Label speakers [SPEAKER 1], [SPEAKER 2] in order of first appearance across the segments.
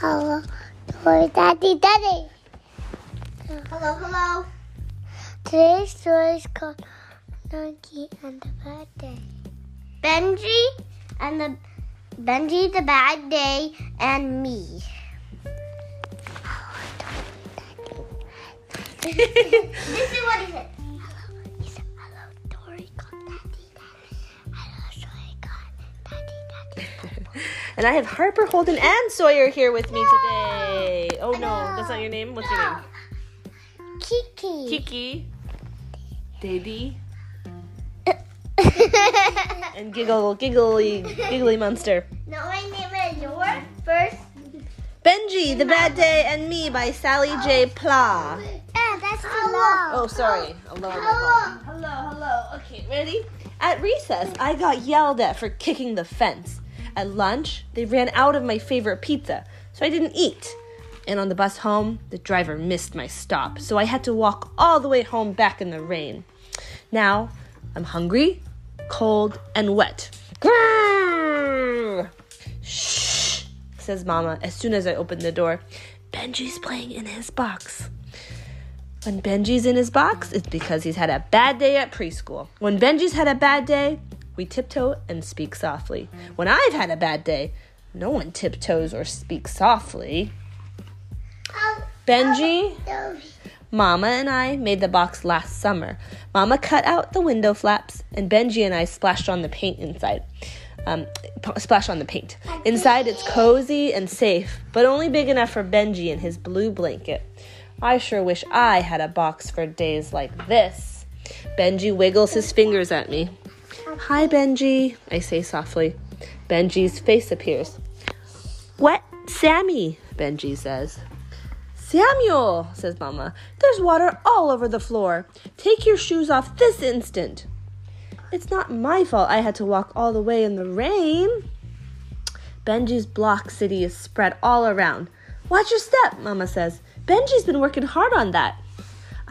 [SPEAKER 1] Hello, toy daddy, daddy.
[SPEAKER 2] Hello, hello.
[SPEAKER 1] Today's story is called Monkey and the Bad Day.
[SPEAKER 2] Benji and the Benji the bad day and me. this is what he said.
[SPEAKER 3] And I have Harper, Holden, and Sawyer here with me today. Oh no, that's not your name. What's your name?
[SPEAKER 1] Kiki.
[SPEAKER 3] Kiki, Daddy, and Giggle, Giggly, Giggly Monster.
[SPEAKER 2] no, my name is your first.
[SPEAKER 3] Benji, The Bad Day, and Me by Sally J. Pla.
[SPEAKER 1] Yeah, that's hello.
[SPEAKER 3] Oh, sorry. I'll lower. Hello, hello. Okay, ready? At recess, I got yelled at for kicking the fence. At lunch, they ran out of my favorite pizza, so I didn't eat. And on the bus home, the driver missed my stop, so I had to walk all the way home back in the rain. Now, I'm hungry, cold, and wet. Grrr! Shh, says Mama as soon as I open the door. Benji's playing in his box. When Benji's in his box, it's because he's had a bad day at preschool. When Benji's had a bad day, we tiptoe and speak softly. When I've had a bad day, no one tiptoes or speaks softly. Benji, Mama and I made the box last summer. Mama cut out the window flaps, and Benji and I splashed on the paint inside. Um, p- splash on the paint. Inside, it's cozy and safe, but only big enough for Benji and his blue blanket. I sure wish I had a box for days like this. Benji wiggles his fingers at me. Hi, Benji, I say softly. Benji's face appears. What, Sammy? Benji says. Samuel, says Mama, there's water all over the floor. Take your shoes off this instant. It's not my fault I had to walk all the way in the rain. Benji's block city is spread all around. Watch your step, Mama says. Benji's been working hard on that.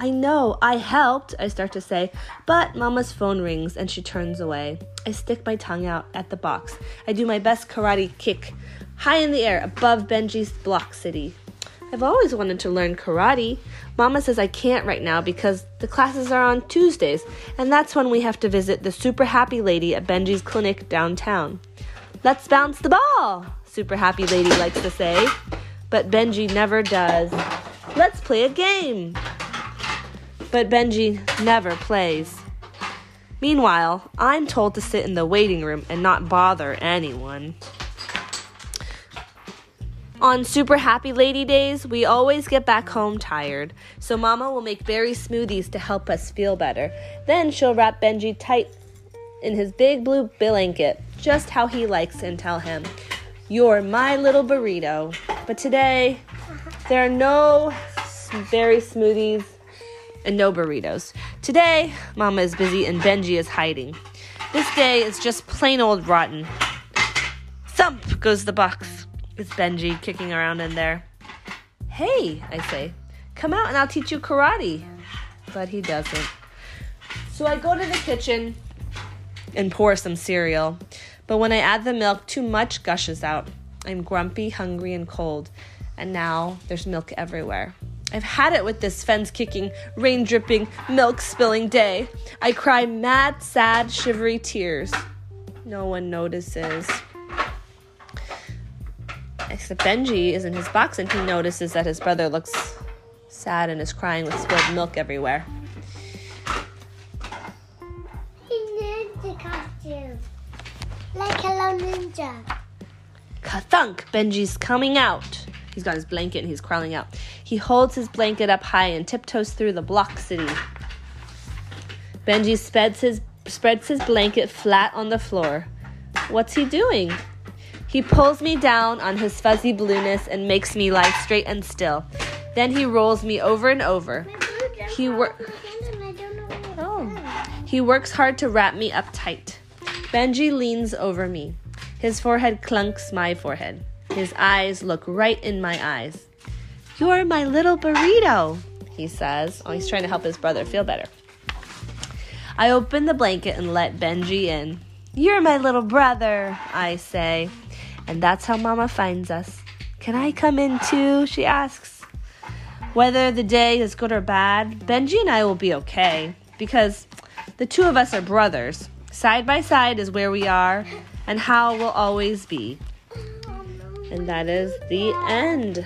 [SPEAKER 3] I know, I helped, I start to say, but Mama's phone rings and she turns away. I stick my tongue out at the box. I do my best karate kick, high in the air above Benji's block city. I've always wanted to learn karate. Mama says I can't right now because the classes are on Tuesdays, and that's when we have to visit the super happy lady at Benji's clinic downtown. Let's bounce the ball, super happy lady likes to say. But Benji never does. Let's play a game. But Benji never plays. Meanwhile, I'm told to sit in the waiting room and not bother anyone. On super happy lady days, we always get back home tired, so Mama will make berry smoothies to help us feel better. Then she'll wrap Benji tight in his big blue blanket, just how he likes, and tell him, You're my little burrito. But today, there are no berry smoothies and no burritos. Today, Mama is busy and Benji is hiding. This day is just plain old rotten. Thump goes the box. It's Benji kicking around in there. Hey, I say, come out and I'll teach you karate. But he doesn't. So I go to the kitchen and pour some cereal. But when I add the milk, too much gushes out. I'm grumpy, hungry, and cold. And now there's milk everywhere. I've had it with this fence kicking, rain dripping, milk spilling day. I cry mad, sad, shivery tears. No one notices. Except Benji is in his box and he notices that his brother looks sad and is crying with spilled milk everywhere.
[SPEAKER 1] He ninja costume. Like Hello Ninja.
[SPEAKER 3] Kathunk! Benji's coming out. He's got his blanket and he's crawling out. He holds his blanket up high and tiptoes through the block city. Benji spreads his, spreads his blanket flat on the floor. What's he doing? He pulls me down on his fuzzy blueness and makes me lie straight and still. Then he rolls me over and over. He wor-
[SPEAKER 1] I don't know what it
[SPEAKER 3] Oh. He works hard to wrap me up tight. Benji leans over me. His forehead clunks my forehead. His eyes look right in my eyes. You're my little burrito, he says. Oh, he's trying to help his brother feel better. I open the blanket and let Benji in. You're my little brother, I say. And that's how Mama finds us Can I come in too? She asks. Whether the day is good or bad, Benji and I will be okay because the two of us are brothers. Side by side is where we are and how we'll always be. And that is the end.